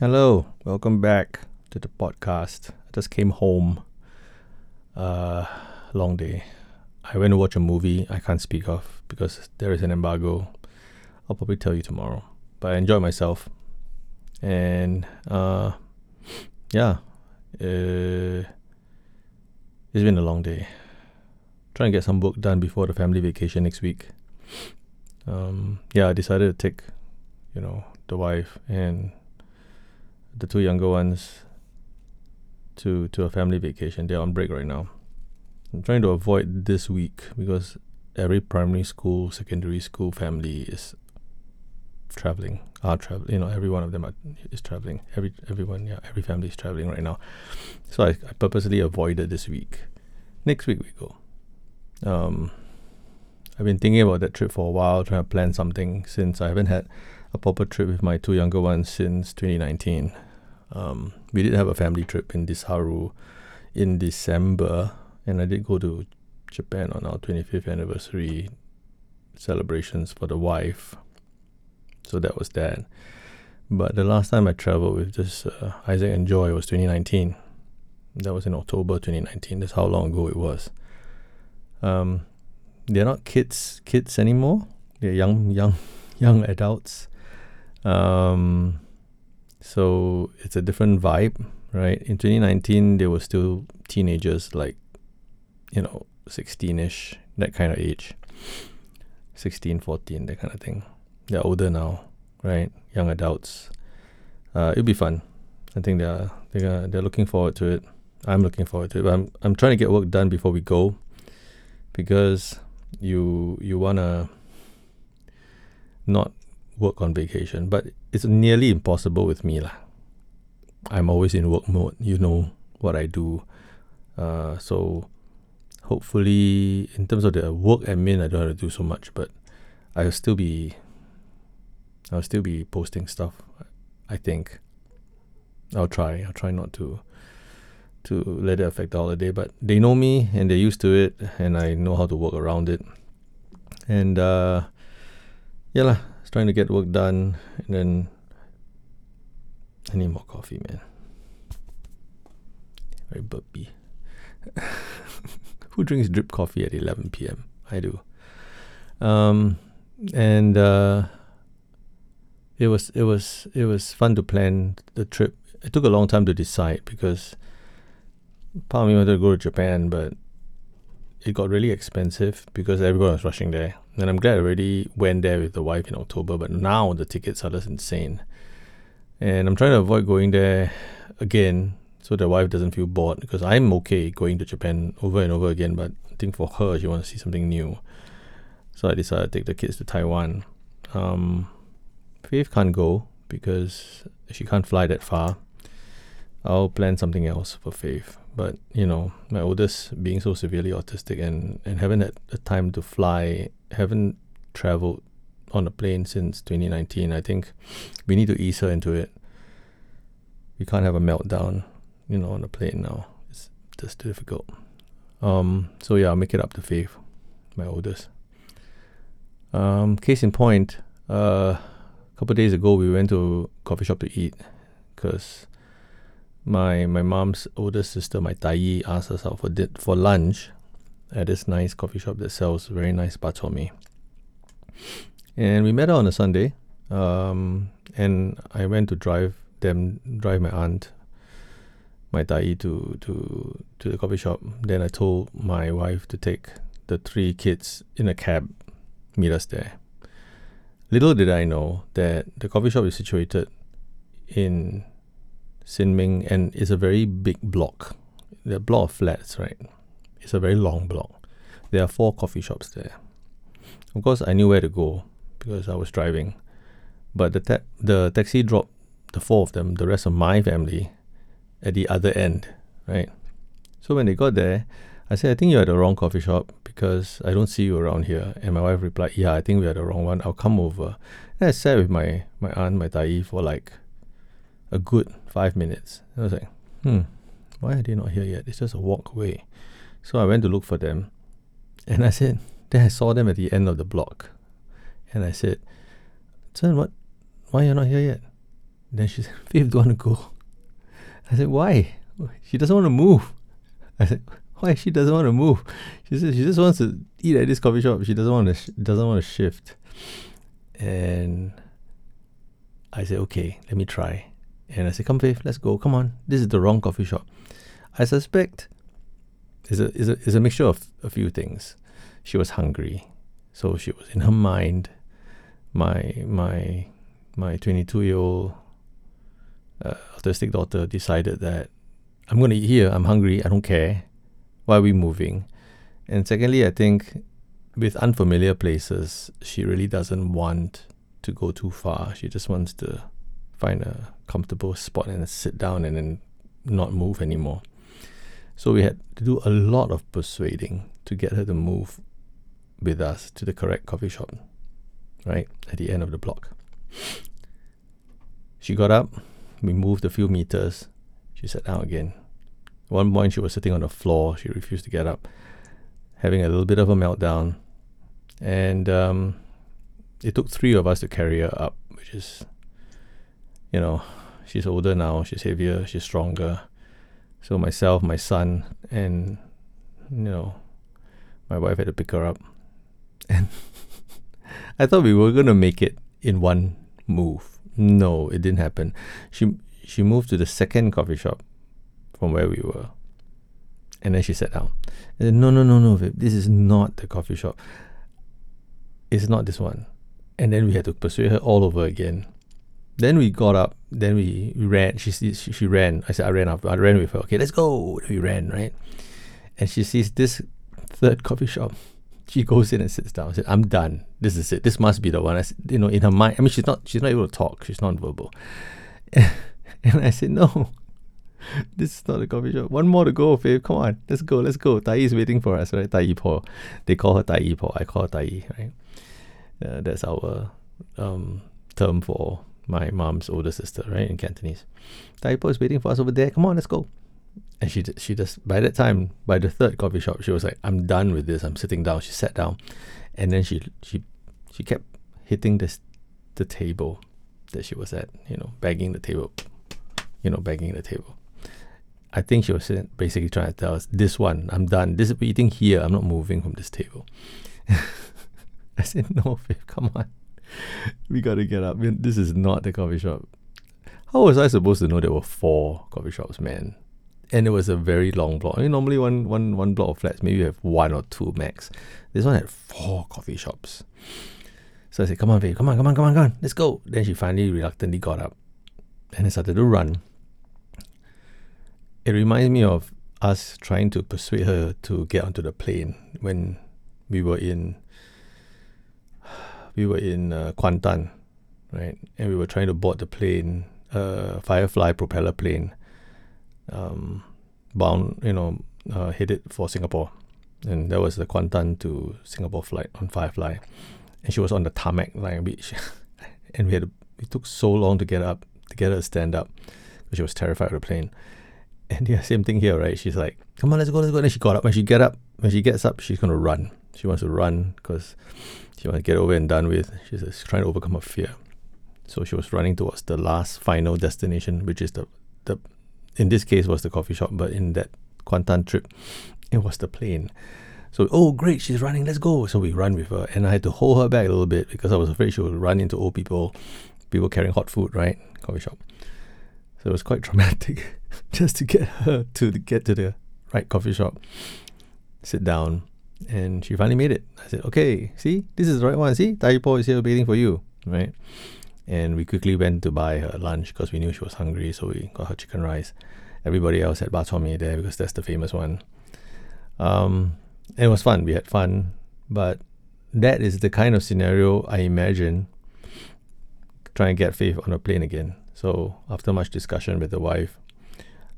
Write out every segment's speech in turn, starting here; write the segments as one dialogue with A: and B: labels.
A: Hello, welcome back to the podcast. I just came home. Uh, long day. I went to watch a movie I can't speak of because there is an embargo. I'll probably tell you tomorrow. But I enjoyed myself, and uh, yeah, uh, it's been a long day. Trying to get some work done before the family vacation next week. Um, yeah, I decided to take, you know, the wife and the two younger ones to to a family vacation. They're on break right now. I'm trying to avoid this week because every primary school, secondary school family is traveling. Are traveling. You know, every one of them are, is traveling. Every everyone, yeah, every family is traveling right now. So I, I purposely avoided this week. Next week we go. Um, I've been thinking about that trip for a while, trying to plan something since I haven't had a proper trip with my two younger ones since 2019. Um, we did have a family trip in Desaru in December, and I did go to Japan on our 25th anniversary celebrations for the wife. So that was that. But the last time I traveled with just uh, Isaac and Joy was 2019. That was in October 2019. That's how long ago it was. Um, they're not kids kids anymore. They're young young young adults. Um, so it's a different vibe, right? In 2019, they were still teenagers, like, you know, 16 ish, that kind of age. 16, 14, that kind of thing. They're older now, right? Young adults. Uh, it'll be fun. I think they're, they're, they're looking forward to it. I'm looking forward to it. I'm, I'm trying to get work done before we go because you you want to not work on vacation, but it's nearly impossible with me lah. I'm always in work mode. You know what I do. Uh, so hopefully, in terms of the work admin, I don't have to do so much, but I'll still be. I'll still be posting stuff. I think. I'll try. I'll try not to. To let it affect the holiday, but they know me and they're used to it, and I know how to work around it. And uh, yeah lah, trying to get work done, and then I need more coffee, man. Very burpy. Who drinks drip coffee at 11 p.m.? I do. Um, and uh, it was it was it was fun to plan the trip. It took a long time to decide because part of me wanted to go to Japan, but it got really expensive because everyone was rushing there. And I'm glad I already went there with the wife in October, but now the tickets are just insane. And I'm trying to avoid going there again so the wife doesn't feel bored because I'm okay going to Japan over and over again, but I think for her, she wants to see something new. So I decided to take the kids to Taiwan. Um, Faith can't go because she can't fly that far. I'll plan something else for Faith. But you know, my oldest being so severely autistic and and haven't had the time to fly, haven't traveled on a plane since 2019. I think we need to ease her into it. We can't have a meltdown, you know, on a plane now. It's just too difficult. Um, so yeah, I'll make it up to Faith, my oldest. Um, case in point, uh, a couple days ago we went to coffee shop to eat because my my mom's older sister, my Taiyi, asked us out for di- for lunch at this nice coffee shop that sells very nice bak. And we met her on a Sunday, um, and I went to drive them, drive my aunt, my Taiyi to to to the coffee shop. Then I told my wife to take the three kids in a cab, meet us there. Little did I know that the coffee shop is situated in Sin Ming, and it's a very big block. The block of flats, right? It's a very long block. There are four coffee shops there. Of course, I knew where to go because I was driving, but the ta- the taxi dropped the four of them, the rest of my family, at the other end, right? So when they got there, I said, I think you're at the wrong coffee shop because I don't see you around here. And my wife replied, Yeah, I think we're at the wrong one. I'll come over. And I sat with my, my aunt, my Taiyi, for like a good five minutes. I was like, hmm, why are they not here yet? It's just a walk away. So I went to look for them. And I said, then I saw them at the end of the block. And I said, Chen, what? Why are you not here yet? Then she said, Faith, don't want to go. I said, Why? She doesn't want to move. I said, Why she doesn't want to move? She said she just wants to eat at this coffee shop. She doesn't want to sh- doesn't want to shift. And I said, Okay, let me try. And I said, Come, Faith, let's go. Come on. This is the wrong coffee shop. I suspect it's a, it's a, it's a mixture of a few things. She was hungry. So she was in her mind. My my my 22 year old uh, autistic daughter decided that I'm going to eat here. I'm hungry. I don't care. Why are we moving? And secondly, I think with unfamiliar places, she really doesn't want to go too far. She just wants to find a comfortable spot and sit down and then not move anymore. So we had to do a lot of persuading to get her to move with us to the correct coffee shop, right at the end of the block. She got up, we moved a few meters, she sat down again. At one point, she was sitting on the floor, she refused to get up, having a little bit of a meltdown. And um, it took three of us to carry her up, which is, you know, she's older now, she's heavier, she's stronger. So myself, my son, and, you know, my wife had to pick her up. And I thought we were gonna make it in one move. No, it didn't happen. She she moved to the second coffee shop from where we were. And then she sat down. And said, no, no, no, no, babe, this is not the coffee shop. It's not this one. And then we had to persuade her all over again. Then we got up. Then we, we ran. She, she she ran. I said I ran up. I ran with her. Okay, let's go. we ran right. And she sees this third coffee shop she goes in and sits down. She said, "I'm done. This is it. This must be the one." I said, you know, in her mind. I mean, she's not. She's not able to talk. She's non-verbal. And, I said, "No, this is not a coffee shop. One more to go, babe. Come on, let's go. Let's go. Tai is waiting for us, right? Tai Po. They call her Tai Po. I call her Tai, right? Uh, that's our um, term for my mom's older sister, right? In Cantonese. Tai Po is waiting for us over there. Come on, let's go. And she she just by that time by the third coffee shop she was like i'm done with this. I'm sitting down. She sat down. And then she she she kept hitting this the table that she was at you know banging the table you know banging the table. I think she was basically trying to tell us this one i'm done. This is eating here. I'm not moving from this table. I said no babe come on we gotta get up this is not the coffee shop how was i supposed to know there were four coffee shops man and it was a very long block. I mean, normally one, one, one block of flats, maybe you have one or two max. This one had four coffee shops. So I said, come on, babe, come on, come on, come on, come on, let's go. Then she finally reluctantly got up and I started to run. It reminds me of us trying to persuade her to get onto the plane when we were in we were in uh, Kuantan, right? And we were trying to board the plane, uh, Firefly propeller plane um, bound, you know, uh, headed for Singapore. And that was the Kuantan to Singapore flight on Firefly. And she was on the tarmac beach. and we had it took so long to get up, to get her to stand up. Because she was terrified of the plane. And yeah, same thing here, right? She's like, come on, let's go, let's go. And then she got up. When she get up, when she gets up, she's going to run. She wants to run because she wants to get over and done with. She's trying to overcome her fear. So she was running towards the last final destination, which is the, the in this case was the coffee shop, but in that Kuantan trip, it was the plane. So, oh, great, she's running, let's go. So we run with her, and I had to hold her back a little bit because I was afraid she would run into old people, people carrying hot food, right? Coffee shop. So it was quite traumatic just to get her to get to the right coffee shop, sit down, and she finally made it. I said, okay, see, this is the right one. See, Tai Po is here waiting for you, right? and we quickly went to buy her lunch because we knew she was hungry, so we got her chicken rice. Everybody else had bak there because that's the famous one. Um, and it was fun. We had fun, but that is the kind of scenario I imagine trying to get Faith on a plane again. So after much discussion with the wife,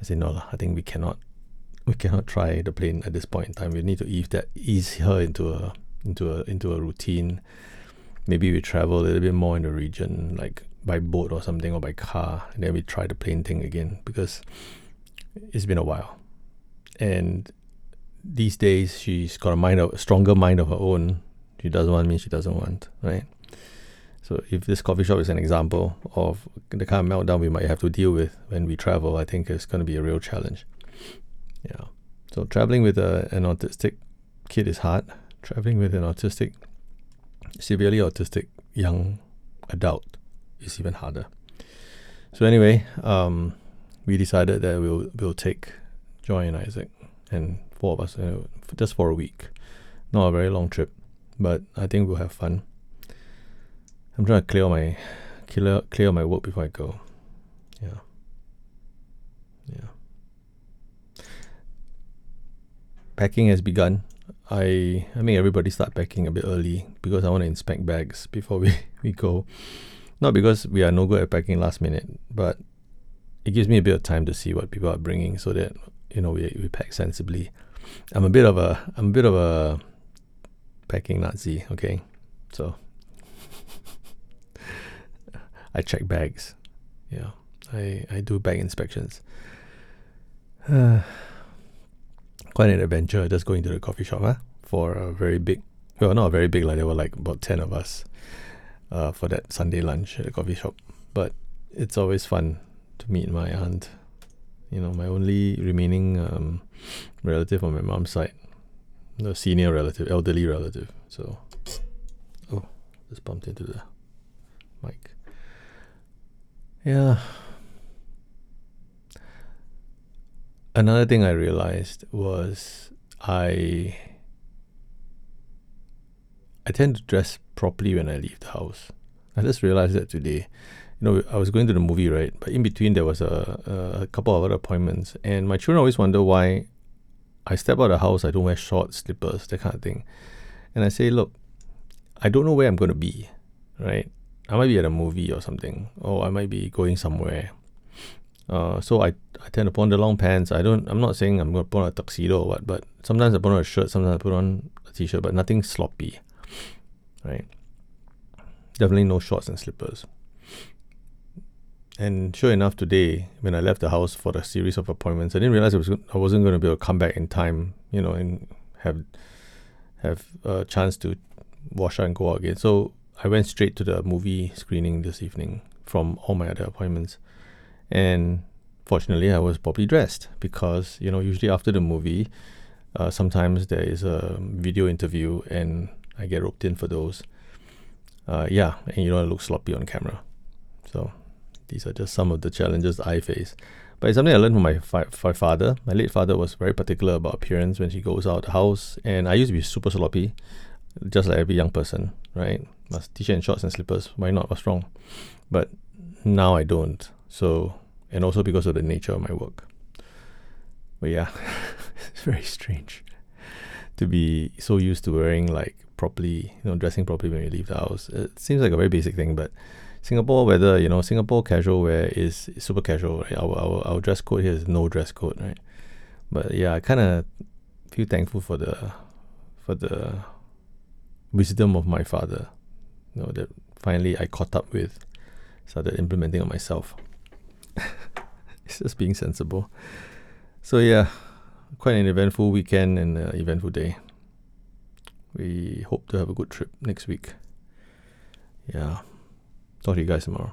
A: I said, no, I think we cannot, we cannot try the plane at this point in time. We need to ease that, ease her into a, into a, into a routine maybe we travel a little bit more in the region, like by boat or something, or by car, and then we try the plane thing again because it's been a while. And these days, she's got a mind of a stronger mind of her own. She doesn't want me. She doesn't want right. So if this coffee shop is an example of the kind of meltdown we might have to deal with when we travel, I think it's going to be a real challenge. Yeah. So traveling with a, an autistic kid is hard. Traveling with an autistic, severely autistic young adult is even harder. So anyway, um, we decided that we'll we'll take Joy and Isaac and four of us uh, just for a week. Not a very long trip, but I think we'll have fun. I'm trying to clear my clear clear my work before I go. Yeah. Yeah. Packing has begun. I I make everybody start packing a bit early because I want to inspect bags before we, we go. Not because we are no good at packing last minute, but it gives me a bit of time to see what people are bringing so that you know we, we pack sensibly. I'm a bit of a I'm a bit of a packing Nazi, okay? So I check bags. Yeah. I, I do bag inspections. Uh, quite an adventure just going to the coffee shop huh? for a very big well not very big like there were like about 10 of us uh, for that Sunday lunch at the coffee shop. But it's always fun to meet my aunt. You know, my only remaining um, relative on my mom's side, the senior relative, elderly relative. So, oh, just bumped into the mic. Yeah. Another thing I realized was I I tend to dress properly when I leave the house. I just realized that today. You know, I was going to the movie, right? But in between, there was a, a couple of other appointments, and my children always wonder why I step out of the house, I don't wear shorts, slippers, that kind of thing. And I say, look, I don't know where I'm going to be, right? I might be at a movie or something, or I might be going somewhere. Uh, so I, I tend to put on the long pants. I don't. I'm not saying I'm to put on a tuxedo or what, but sometimes I put on a shirt, sometimes I put on a t-shirt, but nothing sloppy right? Definitely no shorts and slippers. And sure enough, today when I left the house for the series of appointments, I didn't realize I was I wasn't going to be able to come back in time, you know, and have have a chance to wash out and go out again. So I went straight to the movie screening this evening from all my other appointments, and fortunately, I was properly dressed because you know usually after the movie, uh, sometimes there is a video interview and I get roped in for those. Uh, yeah, and you don't look sloppy on camera. So these are just some of the challenges I face. But it's something I learned from my, fi- my father. My late father was very particular about appearance when he goes out of the house, and I used to be super sloppy, just like every young person, right? Must t-shirt and shorts and slippers. Why not? What's wrong? But now I don't. So, and also because of the nature of my work. But yeah, it's very strange to be so used to wearing like properly, you know, dressing properly when you leave the house. It seems like a very basic thing, but Singapore weather, you know, Singapore casual wear is super casual, right? Our, our, our dress code here is no dress code, right? But yeah, I kind of feel thankful for the for the wisdom of my father, you know, that finally I caught up with, started implementing on myself. It's just being sensible. So yeah, quite an eventful weekend and uh, eventful day we hope to have a good trip next week. Yeah. Talk to you guys tomorrow.